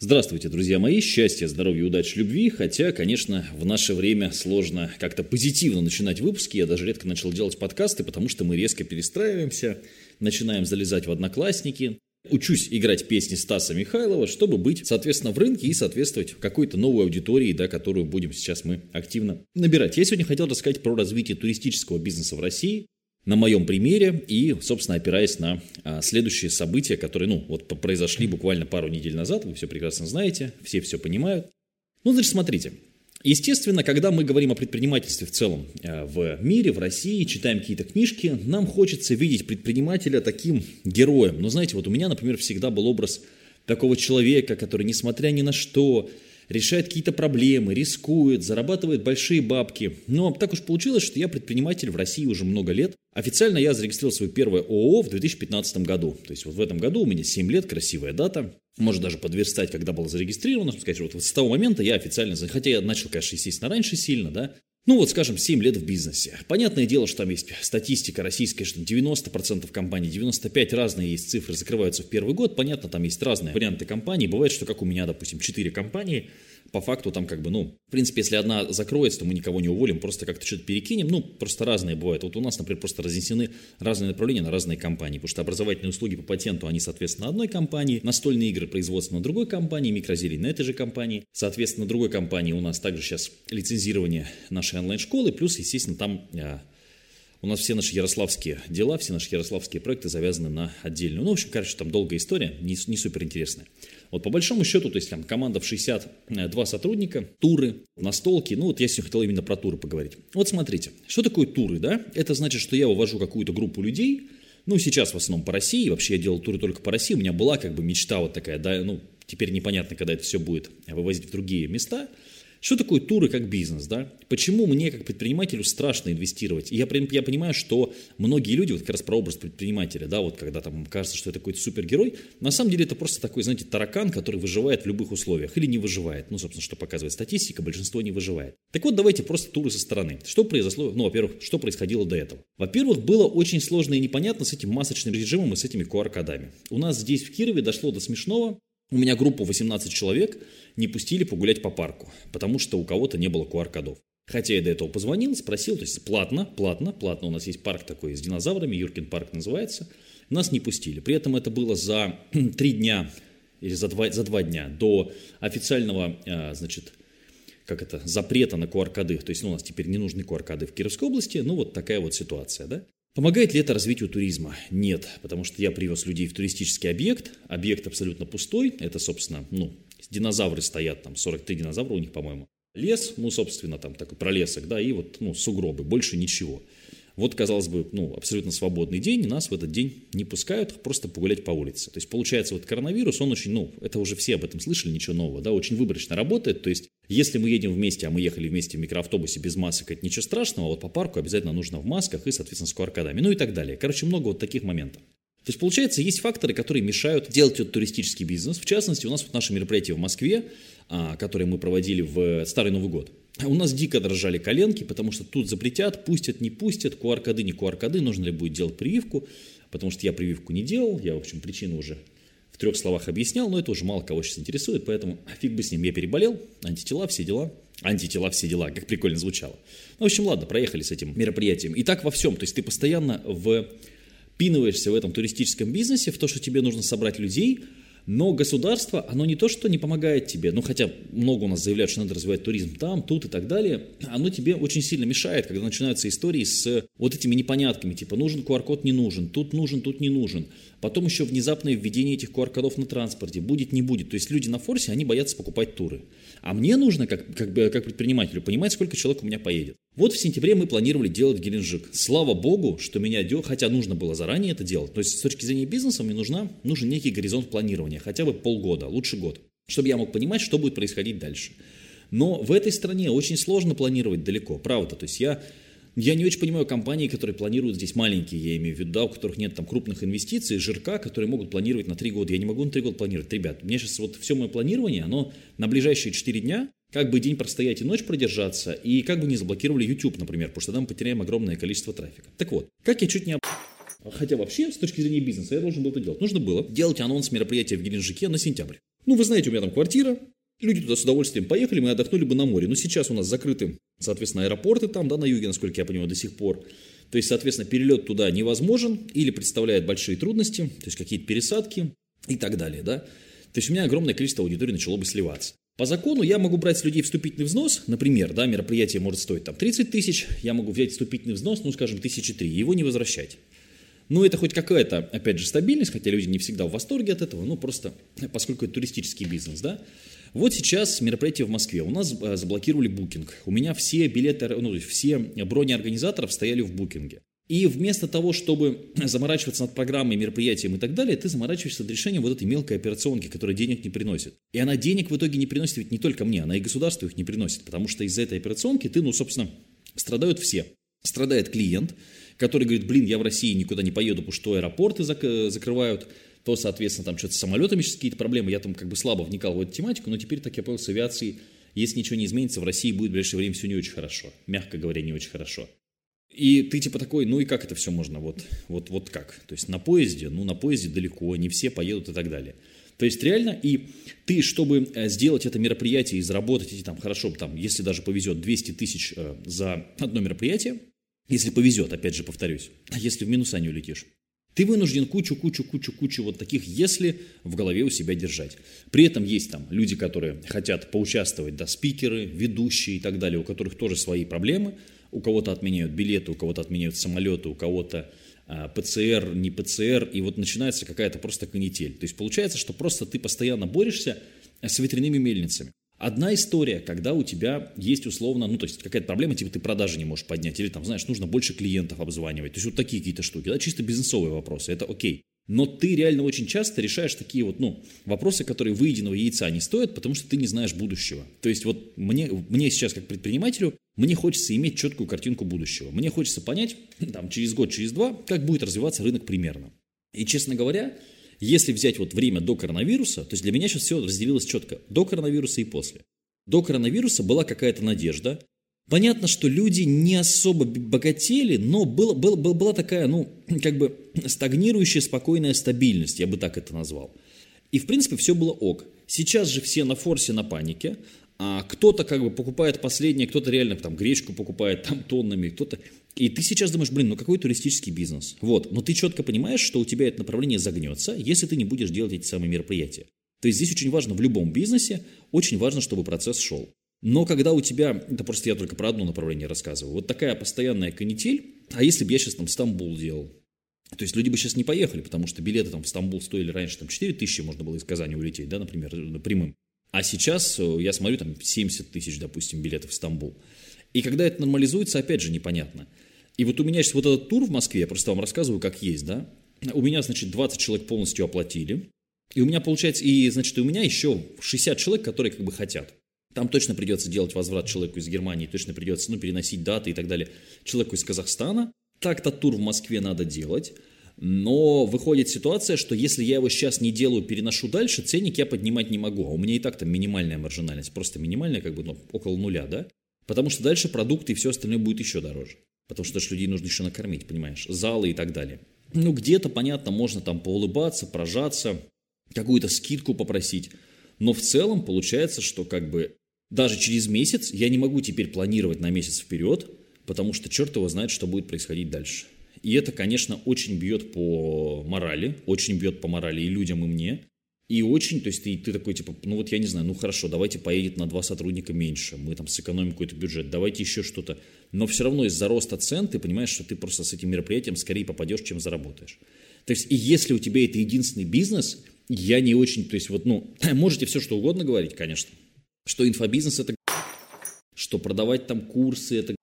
Здравствуйте, друзья мои. Счастья, здоровья, удачи, любви. Хотя, конечно, в наше время сложно как-то позитивно начинать выпуски. Я даже редко начал делать подкасты, потому что мы резко перестраиваемся, начинаем залезать в одноклассники. Учусь играть песни Стаса Михайлова, чтобы быть, соответственно, в рынке и соответствовать какой-то новой аудитории, да, которую будем сейчас мы активно набирать. Я сегодня хотел рассказать про развитие туристического бизнеса в России, на моем примере и, собственно, опираясь на а, следующие события, которые, ну, вот произошли буквально пару недель назад, вы все прекрасно знаете, все все понимают. Ну, значит, смотрите. Естественно, когда мы говорим о предпринимательстве в целом а, в мире, в России, читаем какие-то книжки, нам хочется видеть предпринимателя таким героем. Но знаете, вот у меня, например, всегда был образ такого человека, который, несмотря ни на что, решает какие-то проблемы, рискует, зарабатывает большие бабки. Но так уж получилось, что я предприниматель в России уже много лет. Официально я зарегистрировал свое первое ООО в 2015 году. То есть вот в этом году у меня 7 лет, красивая дата. Может даже подверстать, когда был зарегистрирован. Сказать, вот с того момента я официально, хотя я начал, конечно, естественно, раньше сильно, да, ну вот, скажем, 7 лет в бизнесе. Понятное дело, что там есть статистика российская, что 90% компаний, 95 разные есть цифры, закрываются в первый год. Понятно, там есть разные варианты компаний. Бывает, что как у меня, допустим, 4 компании, по факту там как бы, ну, в принципе, если одна закроется, то мы никого не уволим, просто как-то что-то перекинем. Ну, просто разные бывают. Вот у нас, например, просто разнесены разные направления на разные компании, потому что образовательные услуги по патенту, они, соответственно, одной компании, настольные игры производства на другой компании, микрозелень на этой же компании. Соответственно, другой компании у нас также сейчас лицензирование нашей онлайн-школы, плюс, естественно, там а, у нас все наши ярославские дела, все наши ярославские проекты завязаны на отдельную. Ну, в общем, короче, там долгая история, не, не супер. Вот по большому счету, то есть там команда в 62 сотрудника, туры, настолки, ну вот я сегодня хотел именно про туры поговорить. Вот смотрите, что такое туры, да? Это значит, что я вывожу какую-то группу людей, ну сейчас в основном по России, вообще я делал туры только по России, у меня была как бы мечта вот такая, да, ну теперь непонятно, когда это все будет вывозить в другие места – что такое туры как бизнес, да? Почему мне как предпринимателю страшно инвестировать? я, я понимаю, что многие люди, вот как раз про образ предпринимателя, да, вот когда там кажется, что это какой-то супергерой, на самом деле это просто такой, знаете, таракан, который выживает в любых условиях или не выживает. Ну, собственно, что показывает статистика, большинство не выживает. Так вот, давайте просто туры со стороны. Что произошло, ну, во-первых, что происходило до этого? Во-первых, было очень сложно и непонятно с этим масочным режимом и с этими QR-кодами. У нас здесь в Кирове дошло до смешного, у меня группу 18 человек не пустили погулять по парку, потому что у кого-то не было QR-кодов. Хотя я до этого позвонил, спросил, то есть платно, платно, платно. У нас есть парк такой с динозаврами, Юркин парк называется. Нас не пустили. При этом это было за три дня или за два, за два дня до официального, а, значит, как это, запрета на QR-коды. То есть ну, у нас теперь не нужны QR-коды в Кировской области. Ну вот такая вот ситуация, да. Помогает ли это развитию туризма? Нет, потому что я привез людей в туристический объект, объект абсолютно пустой, это, собственно, ну, динозавры стоят, там 43 динозавра у них, по-моему. Лес, ну, собственно, там такой пролесок, да, и вот, ну, сугробы, больше ничего. Вот, казалось бы, ну, абсолютно свободный день, и нас в этот день не пускают просто погулять по улице. То есть, получается, вот коронавирус, он очень, ну, это уже все об этом слышали, ничего нового, да, очень выборочно работает. То есть, если мы едем вместе, а мы ехали вместе в микроавтобусе без масок, это ничего страшного, а вот по парку обязательно нужно в масках и, соответственно, с qr ну и так далее. Короче, много вот таких моментов. То есть, получается, есть факторы, которые мешают делать этот туристический бизнес. В частности, у нас вот наше мероприятие в Москве, а, которое мы проводили в Старый Новый год. У нас дико дрожали коленки, потому что тут запретят, пустят, не пустят, QR-коды, не QR-коды, нужно ли будет делать прививку, потому что я прививку не делал, я, в общем, причину уже в трех словах объяснял, но это уже мало кого сейчас интересует, поэтому фиг бы с ним, я переболел, антитела, все дела, антитела, все дела, как прикольно звучало. Ну, в общем, ладно, проехали с этим мероприятием. И так во всем, то есть ты постоянно впинываешься в этом туристическом бизнесе, в то, что тебе нужно собрать людей – но государство, оно не то, что не помогает тебе, ну хотя много у нас заявляют, что надо развивать туризм там, тут и так далее, оно тебе очень сильно мешает, когда начинаются истории с вот этими непонятками, типа нужен QR-код, не нужен, тут нужен, тут не нужен. Потом еще внезапное введение этих QR-кодов на транспорте, будет, не будет. То есть люди на форсе, они боятся покупать туры. А мне нужно, как, как, как предпринимателю, понимать, сколько человек у меня поедет. Вот в сентябре мы планировали делать Геленджик. Слава богу, что меня делал, хотя нужно было заранее это делать. То есть с точки зрения бизнеса мне нужна, нужен некий горизонт планирования, хотя бы полгода, лучше год, чтобы я мог понимать, что будет происходить дальше. Но в этой стране очень сложно планировать далеко, правда. То есть я я не очень понимаю компании, которые планируют здесь маленькие, я имею в виду, да, у которых нет там крупных инвестиций, жирка, которые могут планировать на три года. Я не могу на три года планировать. Ребят, меня сейчас вот все мое планирование, оно на ближайшие четыре дня, как бы день простоять и ночь продержаться, и как бы не заблокировали YouTube, например, потому что там мы потеряем огромное количество трафика. Так вот, как я чуть не Хотя вообще, с точки зрения бизнеса, я должен был это делать. Нужно было делать анонс мероприятия в Геленджике на сентябрь. Ну, вы знаете, у меня там квартира, люди туда с удовольствием поехали, мы отдохнули бы на море. Но сейчас у нас закрыты, соответственно, аэропорты там, да, на юге, насколько я понимаю, до сих пор. То есть, соответственно, перелет туда невозможен или представляет большие трудности, то есть какие-то пересадки и так далее, да. То есть у меня огромное количество аудитории начало бы сливаться. По закону я могу брать с людей вступительный взнос, например, да, мероприятие может стоить там 30 тысяч, я могу взять вступительный взнос, ну, скажем, тысячи три, его не возвращать. Ну, это хоть какая-то, опять же, стабильность, хотя люди не всегда в восторге от этого, ну, просто поскольку это туристический бизнес, да. Вот сейчас мероприятие в Москве. У нас э, заблокировали букинг. У меня все билеты, ну, все брони организаторов стояли в букинге. И вместо того, чтобы заморачиваться над программой, мероприятием и так далее, ты заморачиваешься над решением вот этой мелкой операционки, которая денег не приносит. И она денег в итоге не приносит ведь не только мне, она и государству их не приносит, потому что из-за этой операционки ты, ну, собственно, страдают все. Страдает клиент, который говорит, блин, я в России никуда не поеду, потому что аэропорты зак- закрывают, то, соответственно, там что-то с самолетами сейчас какие-то проблемы. Я там как бы слабо вникал в эту тематику, но теперь, так я понял, с авиацией, если ничего не изменится, в России будет в ближайшее время все не очень хорошо. Мягко говоря, не очень хорошо. И ты типа такой, ну и как это все можно, вот, вот, вот как? То есть на поезде, ну на поезде далеко, не все поедут и так далее. То есть реально, и ты, чтобы э, сделать это мероприятие и заработать эти там, хорошо, там, если даже повезет, 200 тысяч э, за одно мероприятие, если повезет, опять же повторюсь, а если в минуса не улетишь, ты вынужден кучу, кучу, кучу, кучу вот таких «если» в голове у себя держать. При этом есть там люди, которые хотят поучаствовать, да, спикеры, ведущие и так далее, у которых тоже свои проблемы. У кого-то отменяют билеты, у кого-то отменяют самолеты, у кого-то а, ПЦР, не ПЦР, и вот начинается какая-то просто канитель. То есть получается, что просто ты постоянно борешься с ветряными мельницами. Одна история, когда у тебя есть условно, ну, то есть какая-то проблема, типа ты продажи не можешь поднять, или там, знаешь, нужно больше клиентов обзванивать. То есть вот такие какие-то штуки, да, чисто бизнесовые вопросы, это окей. Но ты реально очень часто решаешь такие вот, ну, вопросы, которые выеденного яйца не стоят, потому что ты не знаешь будущего. То есть вот мне, мне сейчас как предпринимателю, мне хочется иметь четкую картинку будущего. Мне хочется понять, там, через год, через два, как будет развиваться рынок примерно. И, честно говоря, если взять вот время до коронавируса, то есть для меня сейчас все разделилось четко, до коронавируса и после. До коронавируса была какая-то надежда. Понятно, что люди не особо богатели, но было, было, была такая, ну, как бы стагнирующая спокойная стабильность, я бы так это назвал. И, в принципе, все было ок. Сейчас же все на форсе, на панике, а кто-то как бы покупает последнее, кто-то реально там гречку покупает там тоннами, кто-то... И ты сейчас думаешь, блин, ну какой туристический бизнес? Вот, но ты четко понимаешь, что у тебя это направление загнется, если ты не будешь делать эти самые мероприятия. То есть здесь очень важно в любом бизнесе, очень важно, чтобы процесс шел. Но когда у тебя, это просто я только про одно направление рассказываю, вот такая постоянная канитель, а если бы я сейчас там Стамбул делал, то есть люди бы сейчас не поехали, потому что билеты там в Стамбул стоили раньше там 4 тысячи, можно было из Казани улететь, да, например, прямым. А сейчас э, я смотрю там 70 тысяч, допустим, билетов в Стамбул. И когда это нормализуется, опять же непонятно. И вот у меня сейчас вот этот тур в Москве, я просто вам рассказываю, как есть, да. У меня, значит, 20 человек полностью оплатили. И у меня получается, и, значит, у меня еще 60 человек, которые как бы хотят. Там точно придется делать возврат человеку из Германии, точно придется, ну, переносить даты и так далее. Человеку из Казахстана. Так-то тур в Москве надо делать. Но выходит ситуация, что если я его сейчас не делаю, переношу дальше, ценник я поднимать не могу. А у меня и так там минимальная маржинальность, просто минимальная, как бы ну, около нуля, да? Потому что дальше продукты и все остальное будет еще дороже. Потому что даже людей нужно еще накормить, понимаешь? Залы и так далее. Ну, где-то, понятно, можно там поулыбаться, прожаться, какую-то скидку попросить. Но в целом получается, что как бы даже через месяц я не могу теперь планировать на месяц вперед, потому что черт его знает, что будет происходить дальше. И это, конечно, очень бьет по морали, очень бьет по морали и людям, и мне. И очень, то есть ты, ты такой, типа, ну вот я не знаю, ну хорошо, давайте поедет на два сотрудника меньше, мы там сэкономим какой-то бюджет, давайте еще что-то. Но все равно из-за роста цен ты понимаешь, что ты просто с этим мероприятием скорее попадешь, чем заработаешь. То есть и если у тебя это единственный бизнес, я не очень, то есть вот, ну, можете все что угодно говорить, конечно, что инфобизнес это что продавать там курсы, это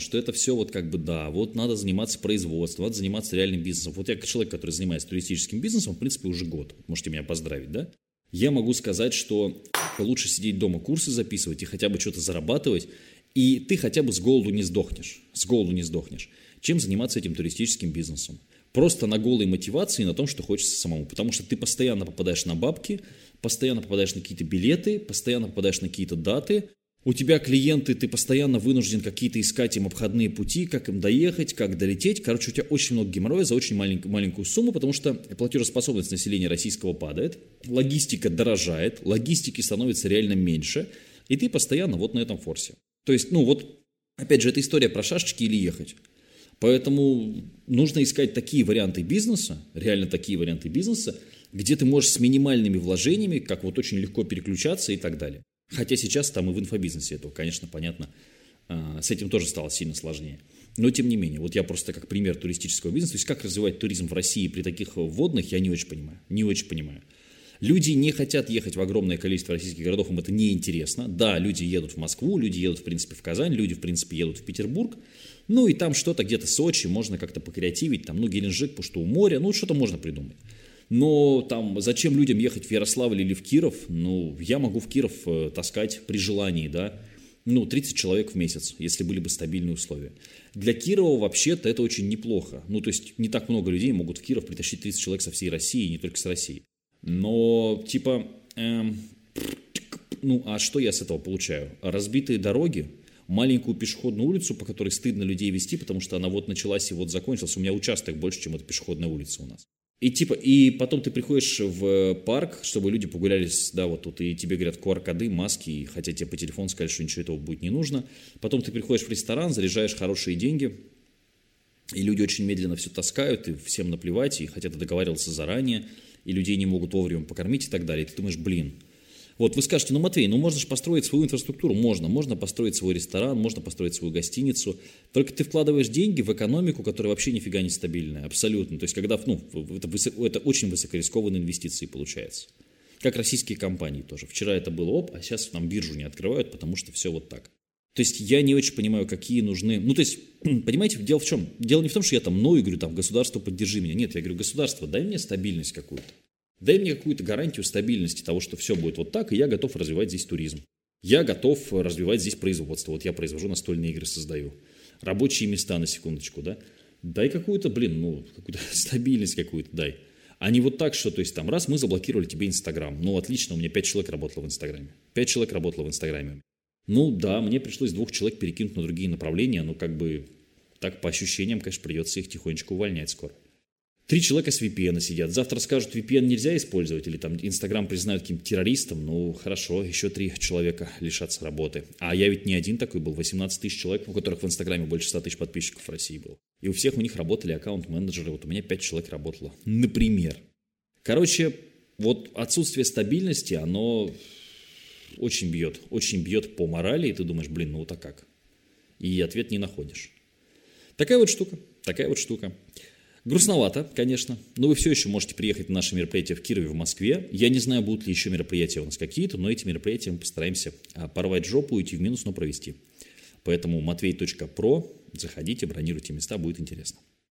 что это все вот как бы да, вот надо заниматься производством, надо заниматься реальным бизнесом. Вот я как человек, который занимается туристическим бизнесом, в принципе, уже год, можете меня поздравить, да? Я могу сказать, что лучше сидеть дома, курсы записывать и хотя бы что-то зарабатывать, и ты хотя бы с голоду не сдохнешь, с голоду не сдохнешь, чем заниматься этим туристическим бизнесом. Просто на голой мотивации, на том, что хочется самому. Потому что ты постоянно попадаешь на бабки, постоянно попадаешь на какие-то билеты, постоянно попадаешь на какие-то даты, У тебя клиенты, ты постоянно вынужден какие-то искать им обходные пути, как им доехать, как долететь. Короче, у тебя очень много геморроя за очень маленькую, маленькую сумму, потому что платежеспособность населения российского падает, логистика дорожает, логистики становится реально меньше, и ты постоянно вот на этом форсе. То есть, ну вот, опять же, это история про шашечки или ехать. Поэтому нужно искать такие варианты бизнеса, реально такие варианты бизнеса, где ты можешь с минимальными вложениями, как вот очень легко переключаться и так далее. Хотя сейчас там и в инфобизнесе этого, конечно, понятно, а, с этим тоже стало сильно сложнее. Но тем не менее, вот я просто как пример туристического бизнеса, то есть как развивать туризм в России при таких вводных, я не очень понимаю. Не очень понимаю. Люди не хотят ехать в огромное количество российских городов, им это неинтересно. Да, люди едут в Москву, люди едут, в принципе, в Казань, люди, в принципе, едут в Петербург. Ну и там что-то где-то Сочи, можно как-то покреативить, там, ну, Геленджик, потому что у моря, ну, что-то можно придумать. Но там, зачем людям ехать в Ярославль или в Киров? Ну, я могу в Киров э, таскать при желании, да, ну, 30 человек в месяц, если были бы стабильные условия. Для Кирова вообще-то это очень неплохо. Ну, то есть не так много людей могут в Киров притащить 30 человек со всей России, не только с России. Но, типа, эм, ну, а что я с этого получаю? Разбитые дороги, маленькую пешеходную улицу, по которой стыдно людей вести, потому что она вот началась и вот закончилась. У меня участок больше, чем эта пешеходная улица у нас. И типа, и потом ты приходишь в парк, чтобы люди погулялись, да, вот тут, и тебе говорят QR-коды, маски, хотя тебе по телефону сказали, что ничего этого будет не нужно. Потом ты приходишь в ресторан, заряжаешь хорошие деньги, и люди очень медленно все таскают, и всем наплевать, и хотя ты договаривался заранее, и людей не могут вовремя покормить и так далее. И ты думаешь, блин, вот вы скажете, ну, Матвей, ну можно же построить свою инфраструктуру. Можно. Можно построить свой ресторан, можно построить свою гостиницу. Только ты вкладываешь деньги в экономику, которая вообще нифига не стабильная. Абсолютно. То есть, когда, ну, это, это очень высокорискованные инвестиции получается. Как российские компании тоже. Вчера это было оп, а сейчас нам биржу не открывают, потому что все вот так. То есть я не очень понимаю, какие нужны... Ну, то есть, понимаете, дело в чем? Дело не в том, что я там ною говорю, там, государство, поддержи меня. Нет, я говорю, государство, дай мне стабильность какую-то. Дай мне какую-то гарантию стабильности того, что все будет вот так, и я готов развивать здесь туризм. Я готов развивать здесь производство. Вот я произвожу настольные игры, создаю. Рабочие места, на секундочку, да. Дай какую-то, блин, ну, какую-то стабильность какую-то дай. А не вот так, что, то есть, там, раз мы заблокировали тебе Инстаграм. Ну, отлично, у меня пять человек работало в Инстаграме. Пять человек работало в Инстаграме. Ну, да, мне пришлось двух человек перекинуть на другие направления, но как бы так по ощущениям, конечно, придется их тихонечко увольнять скоро. Три человека с VPN сидят. Завтра скажут, VPN нельзя использовать, или там Инстаграм признают каким-то террористом. Ну, хорошо, еще три человека лишатся работы. А я ведь не один такой был. 18 тысяч человек, у которых в Инстаграме больше 100 тысяч подписчиков в России было. И у всех у них работали аккаунт-менеджеры. Вот у меня 5 человек работало. Например. Короче, вот отсутствие стабильности, оно очень бьет. Очень бьет по морали, и ты думаешь, блин, ну вот а как? И ответ не находишь. Такая вот штука. Такая вот штука. Грустновато, конечно, но вы все еще можете приехать на наши мероприятия в Кирове, в Москве. Я не знаю, будут ли еще мероприятия у нас какие-то, но эти мероприятия мы постараемся а, порвать жопу, идти в минус, но провести. Поэтому matvey.pro, заходите, бронируйте места, будет интересно.